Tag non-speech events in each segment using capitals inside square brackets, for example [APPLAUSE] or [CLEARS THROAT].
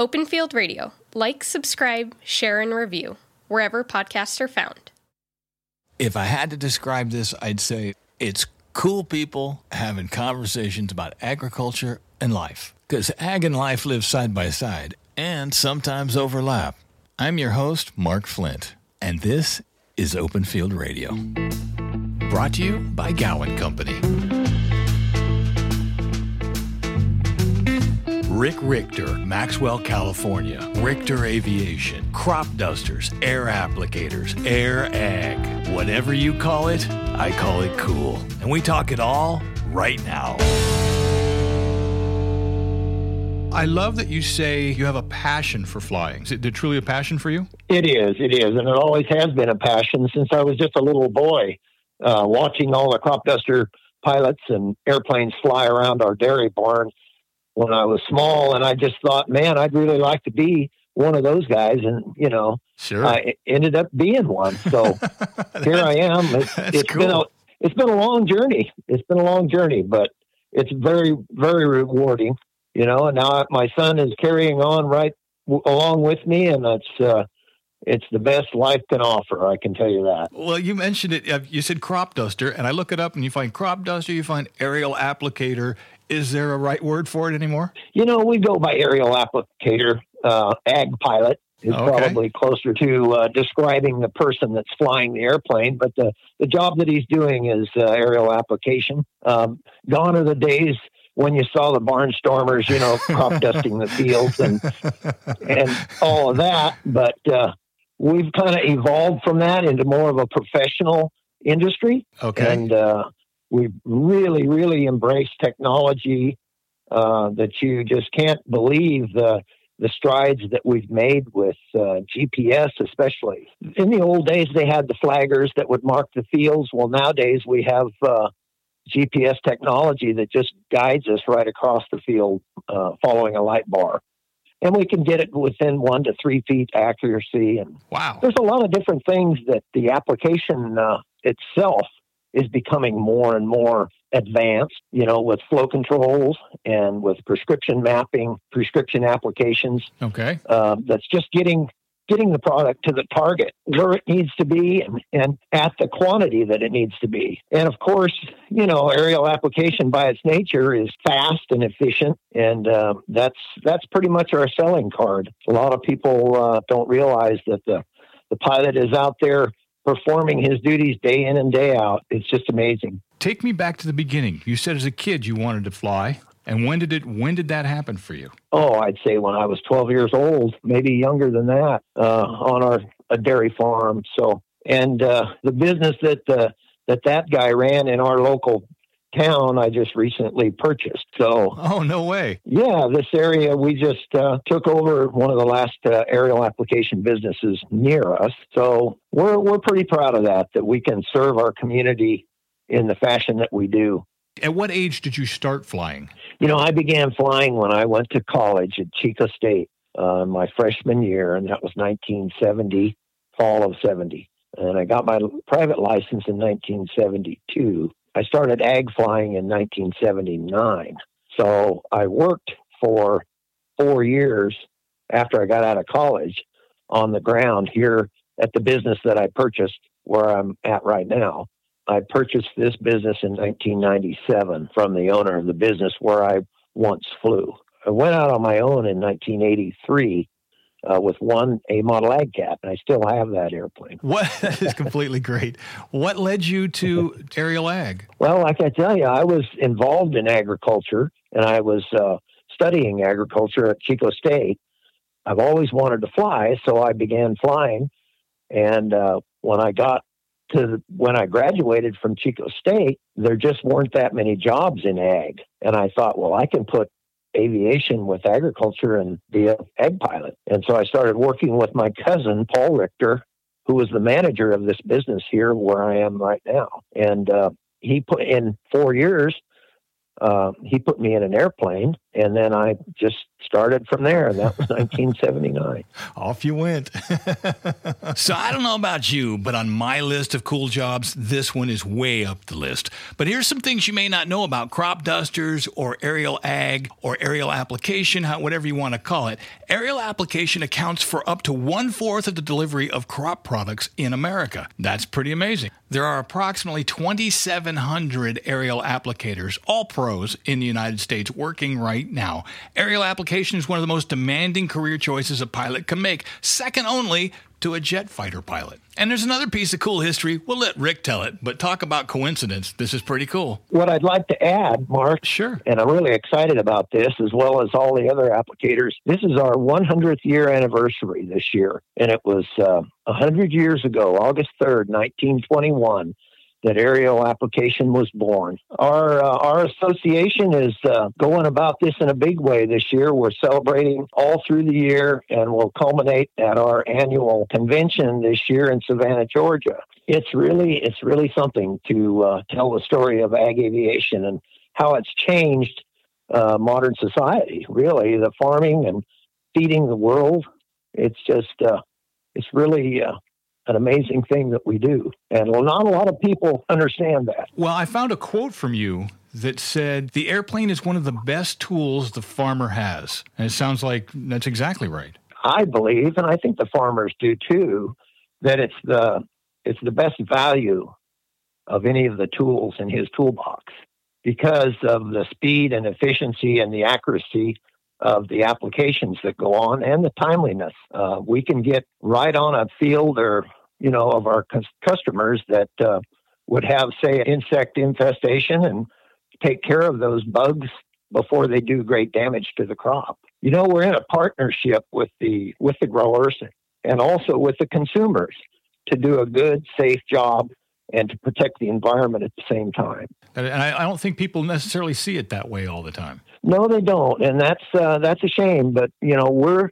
Open Field Radio. Like, subscribe, share, and review wherever podcasts are found. If I had to describe this, I'd say it's cool people having conversations about agriculture and life. Because ag and life live side by side and sometimes overlap. I'm your host, Mark Flint, and this is Open Field Radio. Brought to you by Gowan Company. Rick Richter, Maxwell, California. Richter Aviation. Crop dusters, air applicators, air ag. Whatever you call it, I call it cool. And we talk it all right now. I love that you say you have a passion for flying. Is it truly a passion for you? It is. It is. And it always has been a passion since I was just a little boy, uh, watching all the crop duster pilots and airplanes fly around our dairy barn when I was small. And I just thought, man, I'd really like to be one of those guys. And, you know, Sure. I ended up being one. So [LAUGHS] here I am. It's, That's it's been a, cool. it's been a long journey. It's been a long journey, but it's very, very rewarding, you know, and now my son is carrying on right w- along with me and it's, uh, it's the best life can offer. I can tell you that. Well, you mentioned it. uh, You said crop duster, and I look it up, and you find crop duster, you find aerial applicator. Is there a right word for it anymore? You know, we go by aerial applicator, uh, ag pilot is Okay. probably closer to uh, describing the person that's flying the airplane, but the, the job that he's doing is uh, aerial application. Um, gone are the days when you saw the barnstormers, you know, crop [LAUGHS] dusting the fields and and all of that. But uh, we've kind of evolved from that into more of a professional industry Okay. and uh, we really, really embrace technology uh, that you just can't believe the the strides that we've made with uh, GPS, especially. In the old days, they had the flaggers that would mark the fields. Well, nowadays we have uh, GPS technology that just guides us right across the field, uh, following a light bar, and we can get it within one to three feet accuracy and wow. there's a lot of different things that the application uh, itself is becoming more and more advanced, you know, with flow controls and with prescription mapping, prescription applications. Okay. Uh, that's just getting getting the product to the target where it needs to be and, and at the quantity that it needs to be. And of course, you know, aerial application by its nature is fast and efficient, and uh, that's that's pretty much our selling card. A lot of people uh, don't realize that the the pilot is out there performing his duties day in and day out. It's just amazing. Take me back to the beginning. You said as a kid you wanted to fly, and when did it? When did that happen for you? Oh, I'd say when I was 12 years old, maybe younger than that, uh, on our a dairy farm. So, and uh, the business that uh, that that guy ran in our local town, I just recently purchased. So, Oh no way. yeah, this area we just uh, took over one of the last uh, aerial application businesses near us. So we're we're pretty proud of that that we can serve our community in the fashion that we do. At what age did you start flying? You know, I began flying when I went to college at Chico State, uh, my freshman year, and that was 1970, fall of 70. And I got my private license in 1972. I started ag flying in 1979. So I worked for four years after I got out of college on the ground here at the business that I purchased where I'm at right now. I purchased this business in 1997 from the owner of the business where I once flew. I went out on my own in 1983 uh, with one A model ag cat, and I still have that airplane. What? [LAUGHS] That is completely great. What led you to [LAUGHS] aerial ag? Well, like I tell you, I was involved in agriculture, and I was uh, studying agriculture at Chico State. I've always wanted to fly, so I began flying. And uh, when I got to when I graduated from Chico State, there just weren't that many jobs in ag, and I thought, well, I can put aviation with agriculture and be a ag pilot. And so I started working with my cousin Paul Richter, who was the manager of this business here where I am right now. And uh, he put in four years, uh, he put me in an airplane and then I just started from there, and that was [LAUGHS] 1979. Off you went. [LAUGHS] so I don't know about you, but on my list of cool jobs, this one is way up the list. But here's some things you may not know about crop dusters or aerial ag or aerial application, whatever you want to call it. Aerial application accounts for up to one fourth of the delivery of crop products in America. That's pretty amazing. There are approximately 2,700 aerial applicators, all pros, in the United States working right now. Aerial application is one of the most demanding career choices a pilot can make, second only to a jet fighter pilot. And there's another piece of cool history. We'll let Rick tell it, but talk about coincidence. This is pretty cool. What I'd like to add, Mark, sure, and I'm really excited about this as well as all the other applicators. This is our 100th year anniversary this year, and it was uh, 100 years ago, August 3rd, 1921 that aerial application was born. Our uh, our association is uh, going about this in a big way this year. We're celebrating all through the year, and will culminate at our annual convention this year in Savannah, Georgia. It's really it's really something to uh, tell the story of ag aviation and how it's changed uh, modern society. Really, the farming and feeding the world. It's just uh, it's really uh, an amazing thing that we do. And not a lot of people understand that. Well, I found a quote from you that said the airplane is one of the best tools the farmer has. And it sounds like that's exactly right. I believe, and I think the farmers do too, that it's the it's the best value of any of the tools in his toolbox because of the speed and efficiency and the accuracy of the applications that go on and the timeliness. Uh, we can get right on a field or you know, of our customers that uh, would have, say, insect infestation and take care of those bugs before they do great damage to the crop. You know, we're in a partnership with the with the growers and also with the consumers to do a good, safe job and to protect the environment at the same time. And I, don't think people necessarily see it that way all the time. No, they don't, and that's uh, that's a shame. But you know, we're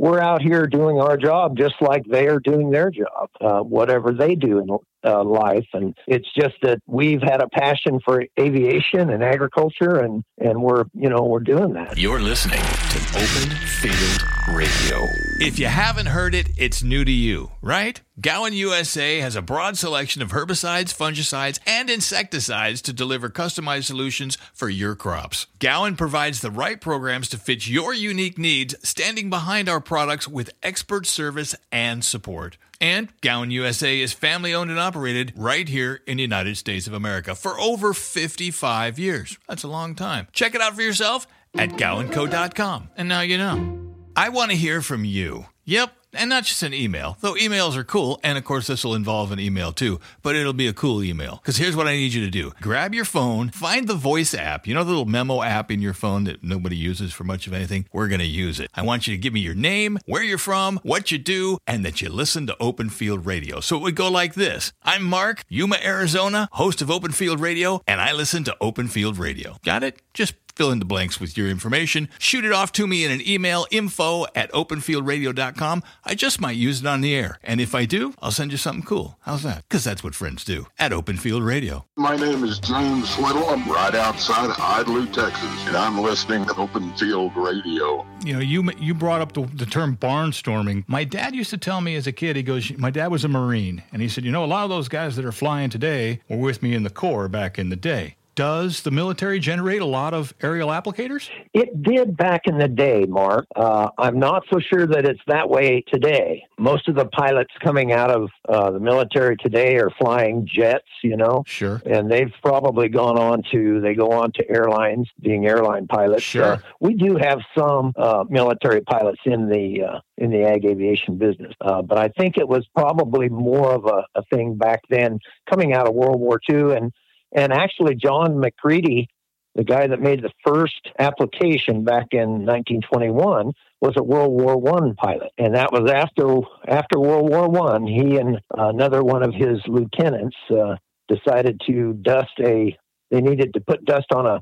we're out here doing our job just like they are doing their job, uh, whatever they do in uh, life. And it's just that we've had a passion for aviation and agriculture, and, and we're, you know, we're doing that. You're listening to Open Field Radio. If you haven't heard it, it's new to you, right? Gowan USA has a broad selection of herbicides, fungicides, and insecticides to deliver customized solutions for your crops. Gowan provides the right programs to fit your unique needs, standing behind our products with expert service and support. And Gowan USA is family owned and operated right here in the United States of America for over 55 years. That's a long time. Check it out for yourself at gowanco.com. And now you know. I want to hear from you. Yep, and not just an email, though emails are cool. And of course, this will involve an email too, but it'll be a cool email. Because here's what I need you to do grab your phone, find the voice app, you know, the little memo app in your phone that nobody uses for much of anything. We're going to use it. I want you to give me your name, where you're from, what you do, and that you listen to Open Field Radio. So it would go like this I'm Mark, Yuma, Arizona, host of Open Field Radio, and I listen to Open Field Radio. Got it? Just fill in the blanks with your information. Shoot it off to me in an email, info at openfieldradio.com. I just might use it on the air. And if I do, I'll send you something cool. How's that? Because that's what friends do at Open Field Radio. My name is James Little. I'm right outside Idley, Texas, and I'm listening to Open Field Radio. You know, you you brought up the, the term barnstorming. My dad used to tell me as a kid, he goes, my dad was a Marine, and he said, you know, a lot of those guys that are flying today were with me in the Corps back in the day does the military generate a lot of aerial applicators? It did back in the day, Mark. Uh, I'm not so sure that it's that way today. Most of the pilots coming out of uh, the military today are flying jets, you know. Sure. And they've probably gone on to, they go on to airlines, being airline pilots. Sure. Uh, we do have some uh, military pilots in the uh, in the ag aviation business. Uh, but I think it was probably more of a, a, thing back then coming out of World War II. And and actually, John Macready, the guy that made the first application back in 1921, was a World War One pilot, and that was after after World War One. He and another one of his lieutenants uh, decided to dust a. They needed to put dust on a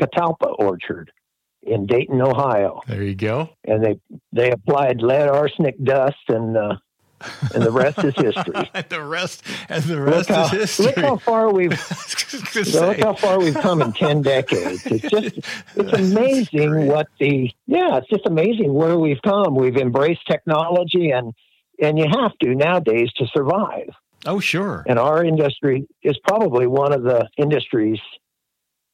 catalpa orchard in Dayton, Ohio. There you go. And they they applied lead arsenic dust and uh, and the rest is history. [LAUGHS] the rest, and the rest how, is history. Look how far we've [LAUGHS] look how far we've come in ten decades. It's just [LAUGHS] it's amazing what the yeah, it's just amazing where we've come. We've embraced technology and and you have to nowadays to survive. oh, sure. And our industry is probably one of the industries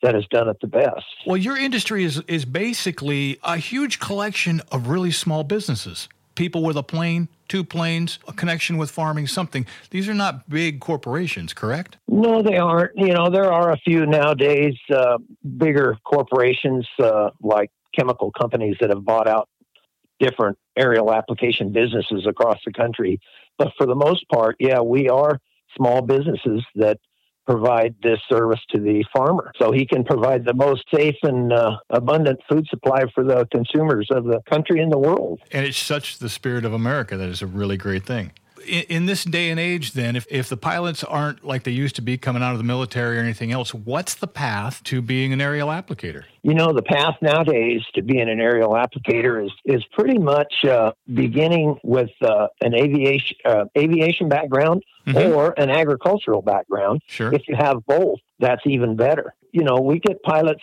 that has done it the best. Well, your industry is is basically a huge collection of really small businesses. People with a plane, two planes, a connection with farming, something. These are not big corporations, correct? No, they aren't. You know, there are a few nowadays, uh, bigger corporations uh, like chemical companies that have bought out different aerial application businesses across the country. But for the most part, yeah, we are small businesses that provide this service to the farmer so he can provide the most safe and uh, abundant food supply for the consumers of the country and the world. And it's such the spirit of America that is a really great thing. In, in this day and age, then, if, if the pilots aren't like they used to be coming out of the military or anything else, what's the path to being an aerial applicator? You know, the path nowadays to being an aerial applicator is is pretty much uh, beginning with uh, an aviation uh, aviation background Mhm. or an agricultural background. Sure. If you have both, that's even better. You know, we get pilots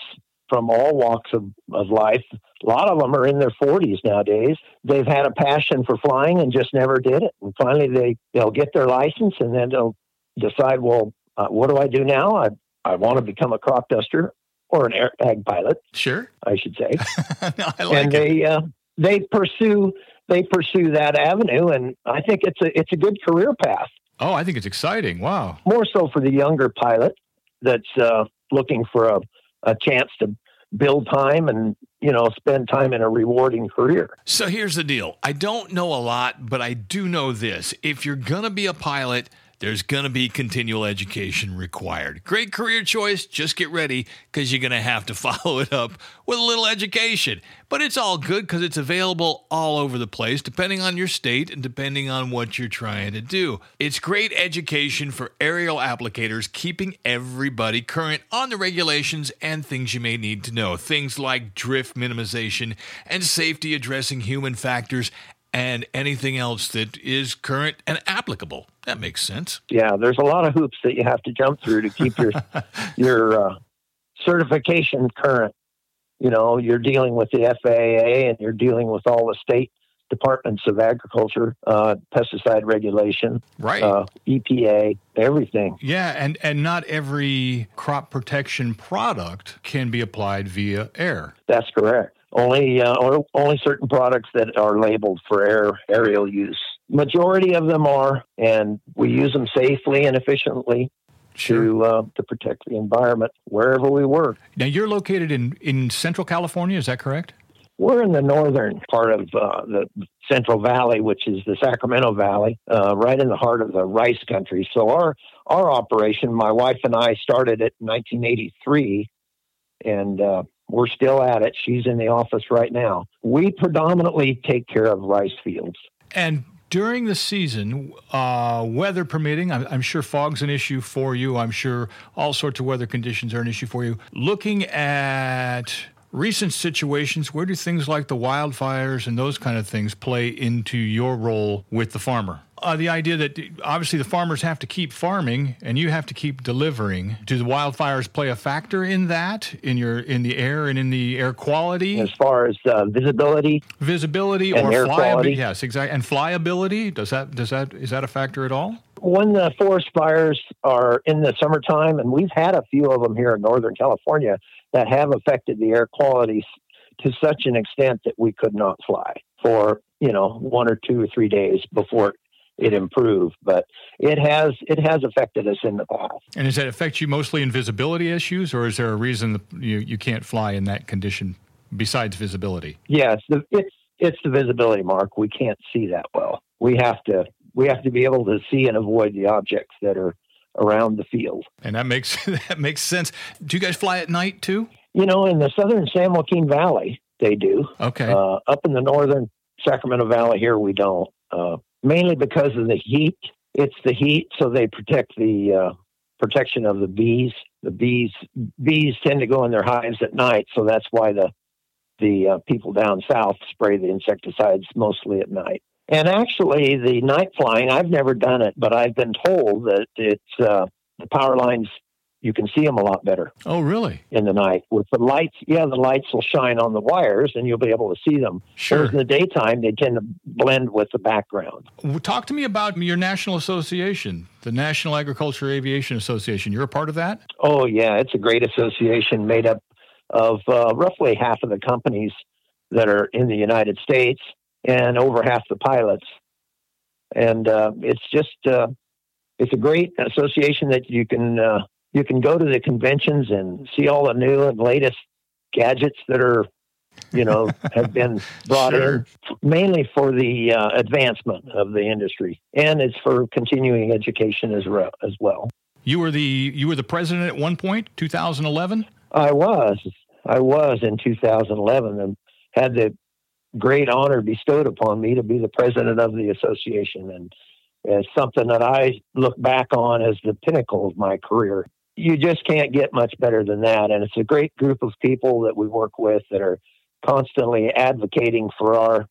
from all walks of, of life. A lot of them are in their 40s nowadays. They've had a passion for flying and just never did it. And finally, they they'll get their license and then they'll decide, well, uh, what do I do now? I I want to become a crop duster or an air ag pilot, Sure. I should say. [LAUGHS] No, I like and it. they uh, they pursue they pursue that avenue, and I think it's a it's a good career path. Oh, I think it's exciting. Wow. More so for the younger pilot that's uh, looking for a, a chance to build time and you know spend time in a rewarding career. So here's the deal. I don't know a lot, but I do know this. If you're going to be a pilot, there's going to be continual education required. Great career choice. Just get ready because you're going to have to [LAUGHS] follow it up with a little education. But it's all good because it's available all over the place, depending on your state and depending on what you're trying to do. It's great education for aerial applicators, keeping everybody current on the regulations and things you may need to know. Things like drift minimization and safety addressing human factors and anything else that is current and applicable. That makes sense. Yeah, there's a lot of hoops that you have to jump through to keep your [LAUGHS] your uh, certification current. You know, you're dealing with the FAA and you're dealing with all the state departments of agriculture, uh, pesticide regulation, Right. uh, EPA, everything. yeah, and and not every crop protection product can be applied via air. That's correct. Only uh, or only certain products that are labeled for air aerial use. Majority of them are, and we use them safely and efficiently to uh, to protect the environment wherever we work. Now you're located in in Central California, is that correct? We're in the northern part of uh, the Central Valley, which is the Sacramento Valley, uh, right in the heart of the rice country. So our our operation, my wife and I started it in 1983, and uh, we're still at it. She's in the office right now. We predominantly take care of rice fields. And during the season, uh, weather permitting, I'm, I'm sure fog's an issue for you. I'm sure all sorts of weather conditions are an issue for you. Looking at recent situations, where do things like the wildfires and those kind of things play into your role with the farmer? Uh, the idea that obviously the farmers have to keep farming and you have to keep delivering. Do the wildfires play a factor in that, in your in the air and in the air quality? As far as uh, visibility, visibility or flyability. Yes, exactly. And flyability does that does that is that a factor at all? when the forest fires are in the summertime, and we've had a few of them here in Northern California that have affected the air quality to such an extent that we could not fly for you know one or two or three days before it improved. But it has it has affected us in the past. And does that affect you mostly in visibility issues, or is there a reason you you can't fly in that condition besides visibility? Yes, it's it's the visibility mark. We can't see that well. We have to we have to be able to see and avoid the objects that are around the field. And that makes [LAUGHS] that makes sense. Do you guys fly at night too? You know, in the southern San Joaquin Valley, they do. Okay. Uh, up in the northern Sacramento Valley here, we don't. Uh, mainly because of the heat. It's the heat, so they protect the uh, protection of the bees. The bees bees tend to go in their hives at night, so that's why the the uh, people down south spray the insecticides mostly at night. And actually, the night flying, I've never done it, but I've been told that it's uh, the power lines you can see them a lot better Oh, really? in the night with the lights. Yeah, the lights will shine on the wires, and you'll be able to see them. Sure. Whereas in the daytime, they tend to blend with the background. Talk to me about your national association, the National Agriculture Aviation Association. You're a part of that? Oh, yeah, it's a great association made up of uh, roughly half of the companies that are in the United States and over half the pilots. And uh, it's just uh, it's a great association that you can uh, you can go to the conventions and see all the new and latest gadgets that are you know [LAUGHS] have been brought Sure. in mainly for the uh, advancement of the industry and it's for continuing education as, re- as well. You were the you were the president at one point, 2011. I was. I was in 2011 and had the great honor bestowed upon me to be the president of the association. And it's something that I look back on as the pinnacle of my career. You just can't get much better than that. And it's a great group of people that we work with that are constantly advocating for our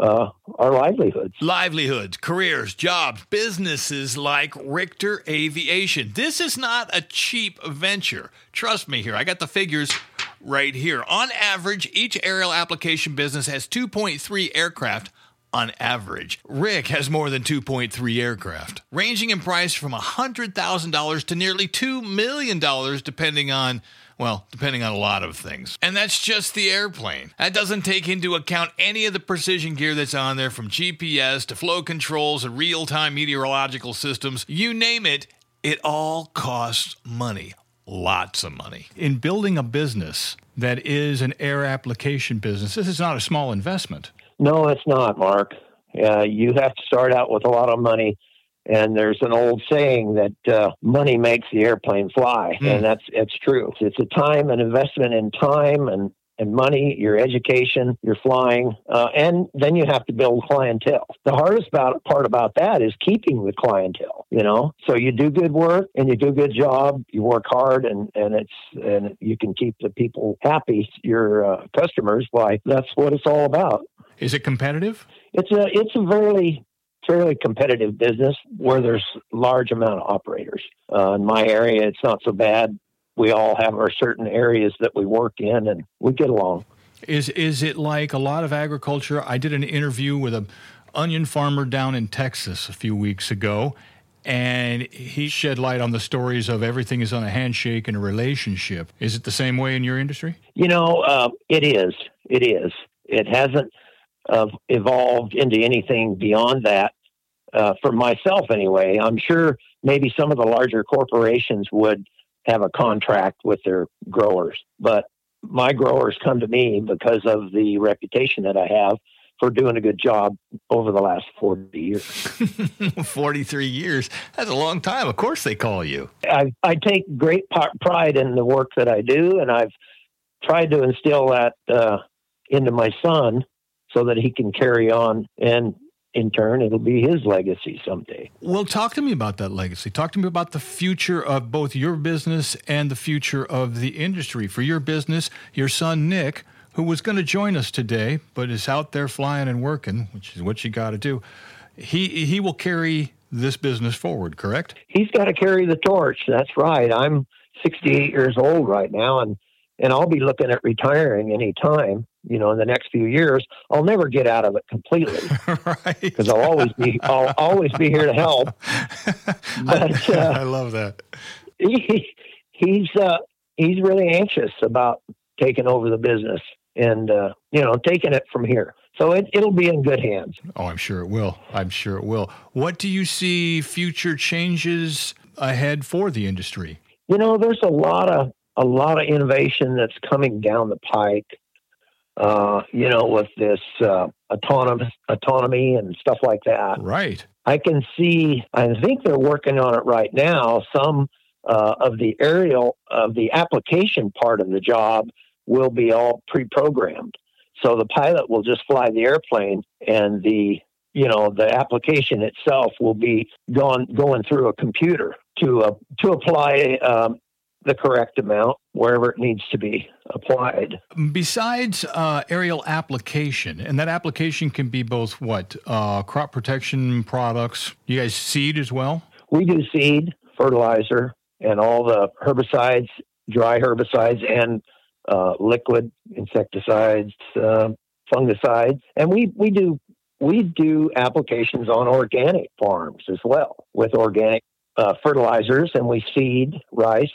uh, our livelihoods. Livelihoods, careers, jobs, businesses like Richter Aviation. This is not a cheap venture. Trust me here. I got the figures right here. On average, each aerial application business has 2.3 aircraft on average. Rick has more than 2.3 aircraft, ranging in price from $100,000 to nearly $2 million, depending on, well, depending on a lot of things. And that's just the airplane. That doesn't take into account any of the precision gear that's on there from GPS to flow controls and real time meteorological systems. You name it, it all costs money. Lots of money. In building a business that is an air application business, this is not a small investment. No, it's not, Mark. Uh, you have to start out with a lot of money. And there's an old saying that uh, money makes the airplane fly, Hmm. and that's it's true. It's a time and investment in time and and money, your education, your flying, uh, and then you have to build clientele. The hardest about, part about that is keeping the clientele. You know, so you do good work and you do a good job. You work hard, and and it's and you can keep the people happy, your uh, customers. Why that's what it's all about Is it competitive? it's a it's a fairly fairly competitive business where there's large amount of operators. Uh, in my area, it's not so bad. We all have our certain areas that we work in, and we get along. Is is it like a lot of agriculture? I did an interview with a onion farmer down in Texas a few weeks ago, and he shed light on the stories of everything is on a handshake and a relationship. Is it the same way in your industry? You know, uh, it is. It is. It hasn't uh, evolved into anything beyond that. Uh, for myself, anyway, I'm sure maybe some of the larger corporations would have a contract with their growers, but my growers come to me because of the reputation that I have for doing a good job over the last 40 years. [LAUGHS] 43 years. That's a long time. Of course they call you. I, I take great p- pride in the work that I do, and I've tried to instill that uh, into my son so that he can carry on, and in turn, it'll be his legacy someday. Well, talk to me about that legacy. Talk to me about the future of both your business and the future of the industry. For your business, your son Nick, who was going to join us today, but is out there flying and working, which is what you got to do. He he will carry this business forward, correct? He's got to carry the torch. That's right. I'm 68 years old right now, and and I'll be looking at retiring any time. You know, in the next few years, I'll never get out of it completely [LAUGHS] right. because I'll always be I'll always be here to help. [LAUGHS] But uh, I love that. he, he's uh, he's really anxious about taking over the business and uh, you know taking it from here. So it, it'll be in good hands. Oh, I'm sure it will. I'm sure it will. What do you see future changes ahead for the industry? You know, there's a lot of a lot of innovation that's coming down the pike. Uh, you know, with this uh, autonomous autonomy and stuff like that. Right. I can see. I think they're working on it right now. Some uh, of the aerial of the application part of the job will be all pre-programmed. So the pilot will just fly the airplane, and the you know the application itself will be going going through a computer to uh, to apply um, the correct amount wherever it needs to be applied. Besides uh, aerial application, and that application can be both what uh, crop protection products. You guys seed as well. We do seed, fertilizer, and all the herbicides, dry herbicides, and uh, liquid insecticides, uh, fungicides, and we we do we do applications on organic farms as well with organic uh, fertilizers, and we seed rice,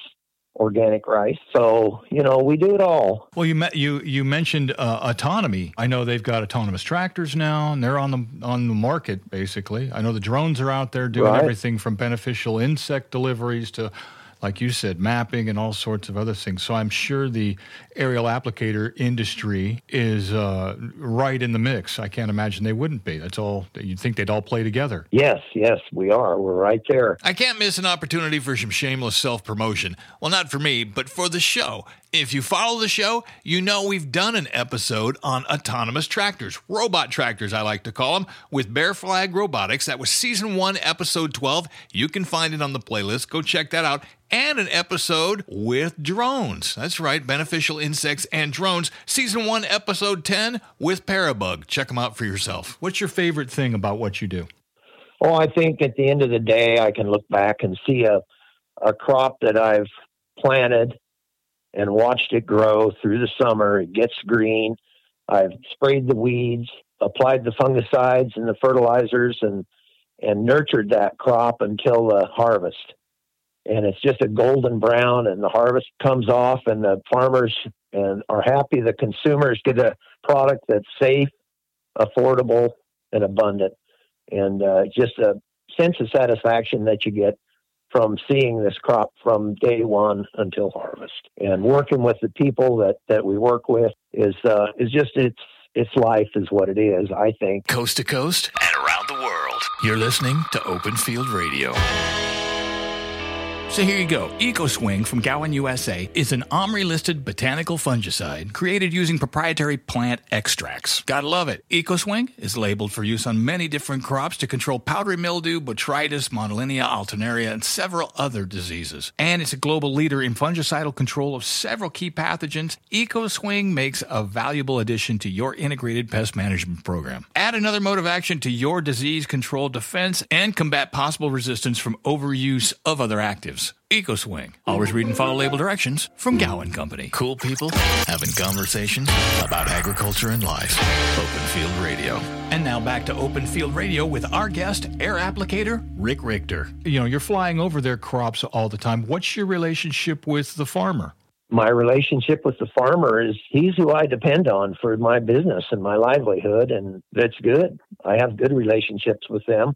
organic rice. So you know we do it all. Well, you met, you you mentioned uh, autonomy. I know they've got autonomous tractors now, and they're on the on the market basically. I know the drones are out there doing Right. everything from beneficial insect deliveries to like you said, mapping and all sorts of other things. So I'm sure the aerial applicator industry is uh, right in the mix. I can't imagine they wouldn't be. That's all. You'd think they'd all play together. Yes, yes, we are. We're right there. I can't miss an opportunity for some shameless self promotion. Well, not for me, but for the show. If you follow the show, you know we've done an episode on autonomous tractors, robot tractors, I like to call them, with Bear Flag Robotics. That was season one, episode 12. You can find it on the playlist. Go check that out. And an episode with drones. That's right, beneficial insects and drones. Season one, episode 10 with Parabug. Check them out for yourself. What's your favorite thing about what you do? Well, I think at the end of the day, I can look back and see a, a crop that I've planted and watched it grow through the summer. It gets green. I've sprayed the weeds, applied the fungicides and the fertilizers, and and nurtured that crop until the harvest. And it's just a golden brown, and the harvest comes off, and the farmers and are happy. The consumers get a product that's safe, affordable, and abundant and uh, just a sense of satisfaction that you get from seeing this crop from day one until harvest. And working with the people that, that we work with is uh, is just it's it's life is what it is. I think. coast to coast and around the world. You're listening to Open Field Radio. So here you go. EcoSwing from Gowan, USA is an OMRI listed botanical fungicide created using proprietary plant extracts. Gotta love it. EcoSwing is labeled for use on many different crops to control powdery mildew, botrytis, monilinia, alternaria, and several other diseases. And it's a global leader in fungicidal control of several key pathogens. EcoSwing makes a valuable addition to your integrated pest management program. Add another mode of action to your disease control defense and combat possible resistance from overuse of other actives. EcoSwing. Always read and follow label directions from Gowan Company. Cool people having conversations about agriculture and life. Open Field Radio. And now back to Open Field Radio with our guest, air applicator Rick Richter. You know, you're flying over their crops all the time. What's your relationship with the farmer? My relationship with the farmer is he's who I depend on for my business and my livelihood, and that's good. I have good relationships with them.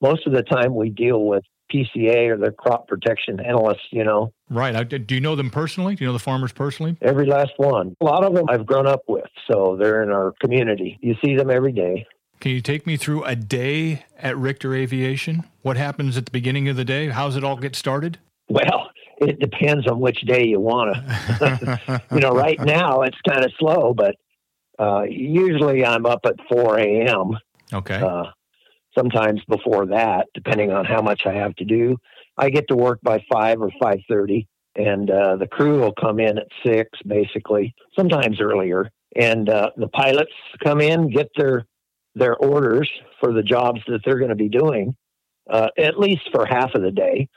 Most of the time, we deal with PCA or the crop protection analysts, you know, Right. I, do you know them personally? Do you know the farmers personally? every last one. A lot of them I've grown up with, so they're in our community. You see them every day. Can you take me through a day at Richter Aviation? What happens at the beginning of the day? How's it all get started? Well, it depends on which day you want to. [LAUGHS] you know, right now it's kind of slow, but uh, usually I'm up at 4 a.m. Okay. Uh, sometimes before that, depending on how much I have to do. I get to work by 5 or 5:30, and uh, the crew will come in at six, basically, sometimes earlier. And uh, the pilots come in, get their their orders for the jobs that they're going to be doing, uh, at least for half of the day,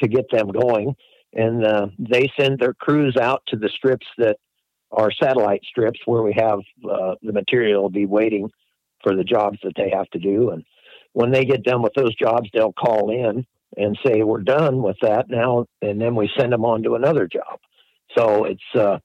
to get them going. And uh, they send their crews out to the strips that are satellite strips where we have uh, the material be waiting for the jobs that they have to do. And when they get done with those jobs, they'll call in and say, "We're done with that now," and then we send them on to another job. So it's uh,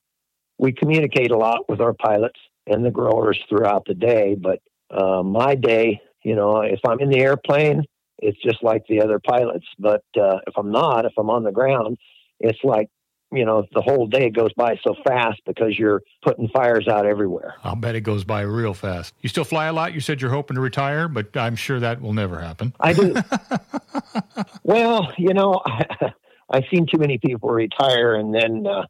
we communicate a lot with our pilots and the growers throughout the day. But uh, my day, you know, if I'm in the airplane, it's just like the other pilots. But uh, if I'm not, if I'm on the ground, it's like you know the whole day goes by so fast because you're putting fires out everywhere. I'll bet it goes by real fast. You still fly a lot? You said you're hoping to retire, but I'm sure that will never happen. I do. [LAUGHS] well, you know, [LAUGHS] I've seen too many people retire and then, uh,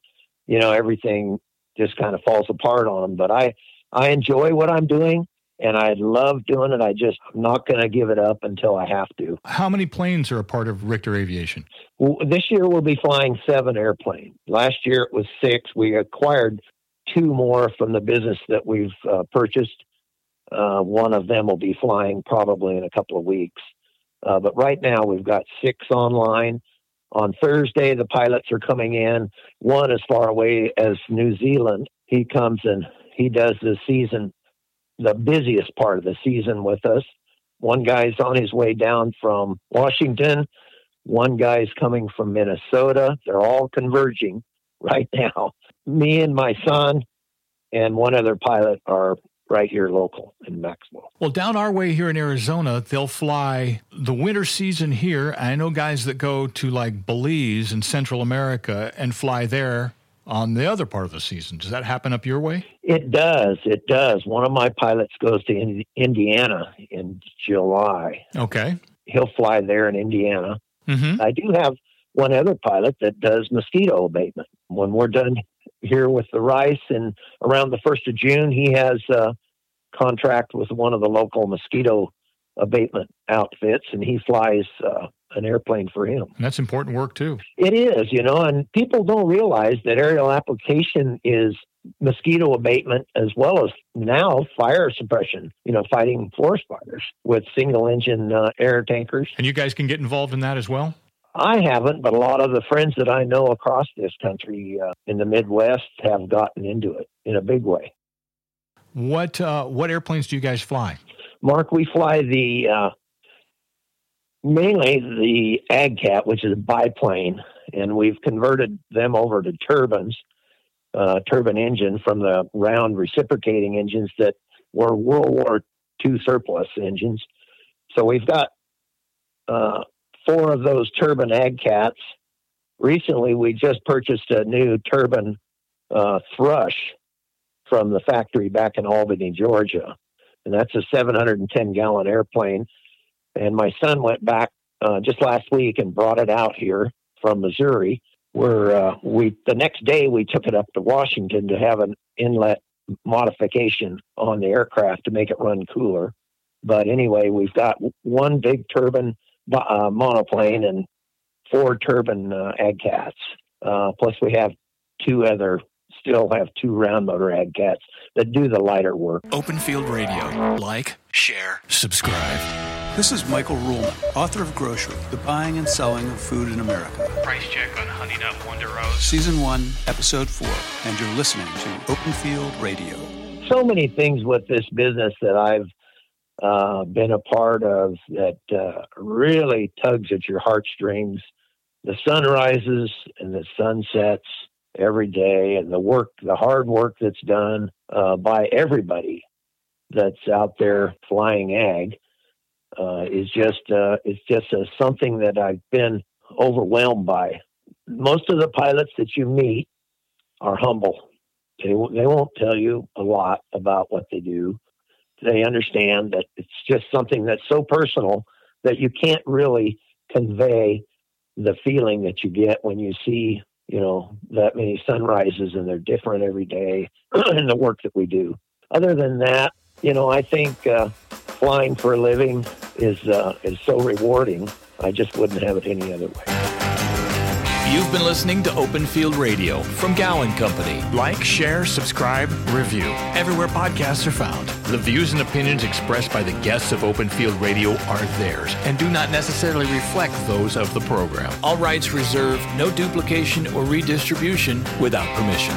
you know, everything just kind of falls apart on them. But I, I enjoy what I'm doing. And I love doing it. I just I'm not going to give it up until I have to. How many planes are a part of Richter Aviation? Well, This year we'll be flying seven airplanes. Last year it was six. We acquired two more from the business that we've uh, purchased. Uh, one of them will be flying probably in a couple of weeks. Uh, but right now we've got six online. On Thursday, the pilots are coming in. One as far away as New Zealand. He comes and he does the season, the busiest part of the season with us. One guy's on his way down from Washington. One guy's coming from Minnesota. They're all converging [LAUGHS] right now. Me and my son and one other pilot are right here local in Maxwell. Well, down our way here in Arizona, they'll fly the winter season here. I know guys that go to like Belize and Central America and fly there on the other part of the season. Does that happen up your way? It does. It does. One of my pilots goes to Ind- Indiana in July. Okay. He'll fly there in Indiana. Mm-hmm. I do have one other pilot that does mosquito abatement. When we're done here with the rice and around the 1st of June, he has a contract with one of the local mosquito abatement outfits and he flies uh, an airplane for him. And that's important work too. It is, you know, and people don't realize that aerial application is mosquito abatement as well as now fire suppression, you know, fighting forest fires with single engine uh, air tankers. And you guys can get involved in that as well? I haven't, but a lot of the friends that I know across this country uh, in the Midwest have gotten into it in a big way. What uh, what airplanes do you guys fly? Mark, we fly the uh, mainly the AgCat, which is a biplane, and we've converted them over to turbines, uh, turbine engine from the round reciprocating engines that were World War II surplus engines. So we've got uh, four of those turbine AgCats. Recently, we just purchased a new turbine uh, Thrush from the factory back in Albany, Georgia and that's a 710 gallon airplane. And my son went back uh, just last week and brought it out here from Missouri. Where uh, we the next day we took it up to Washington to have an inlet modification on the aircraft to make it run cooler. But anyway, we've got one big turbine uh, monoplane and four turbine uh, AgCats. Uh, plus, we have two other, still have two round motor AgCats that do the lighter work. Open Field Radio. Like, share, subscribe. This is Michael Ruhlman, author of Grocery, The Buying and Selling of Food in America. Price check on Honey Nut Wonder Rose. Season 1, Episode 4, and you're listening to Open Field Radio. so many things with this business that I've uh, been a part of that uh, really tugs at your heartstrings. The sun rises and the sun sets every day, and the work, the hard work that's done uh, by everybody that's out there flying ag uh, is just uh, it's just uh, something that I've been overwhelmed by. Most of the pilots that you meet are humble. They they won't tell you a lot about what they do. They understand that it's just something that's so personal that you can't really convey the feeling that you get when you see you know that many sunrises and they're different every day [CLEARS THROAT] in the work that we do. Other than that, you know, I think uh, flying for a living is uh, is so rewarding. I just wouldn't have it any other way. You've been listening to Open Field Radio from Gowan Company. Like, share, subscribe, review everywhere podcasts are found. The views and opinions expressed by the guests of Open Field Radio are theirs and do not necessarily reflect those of the program. All rights reserved, no duplication or redistribution without permission.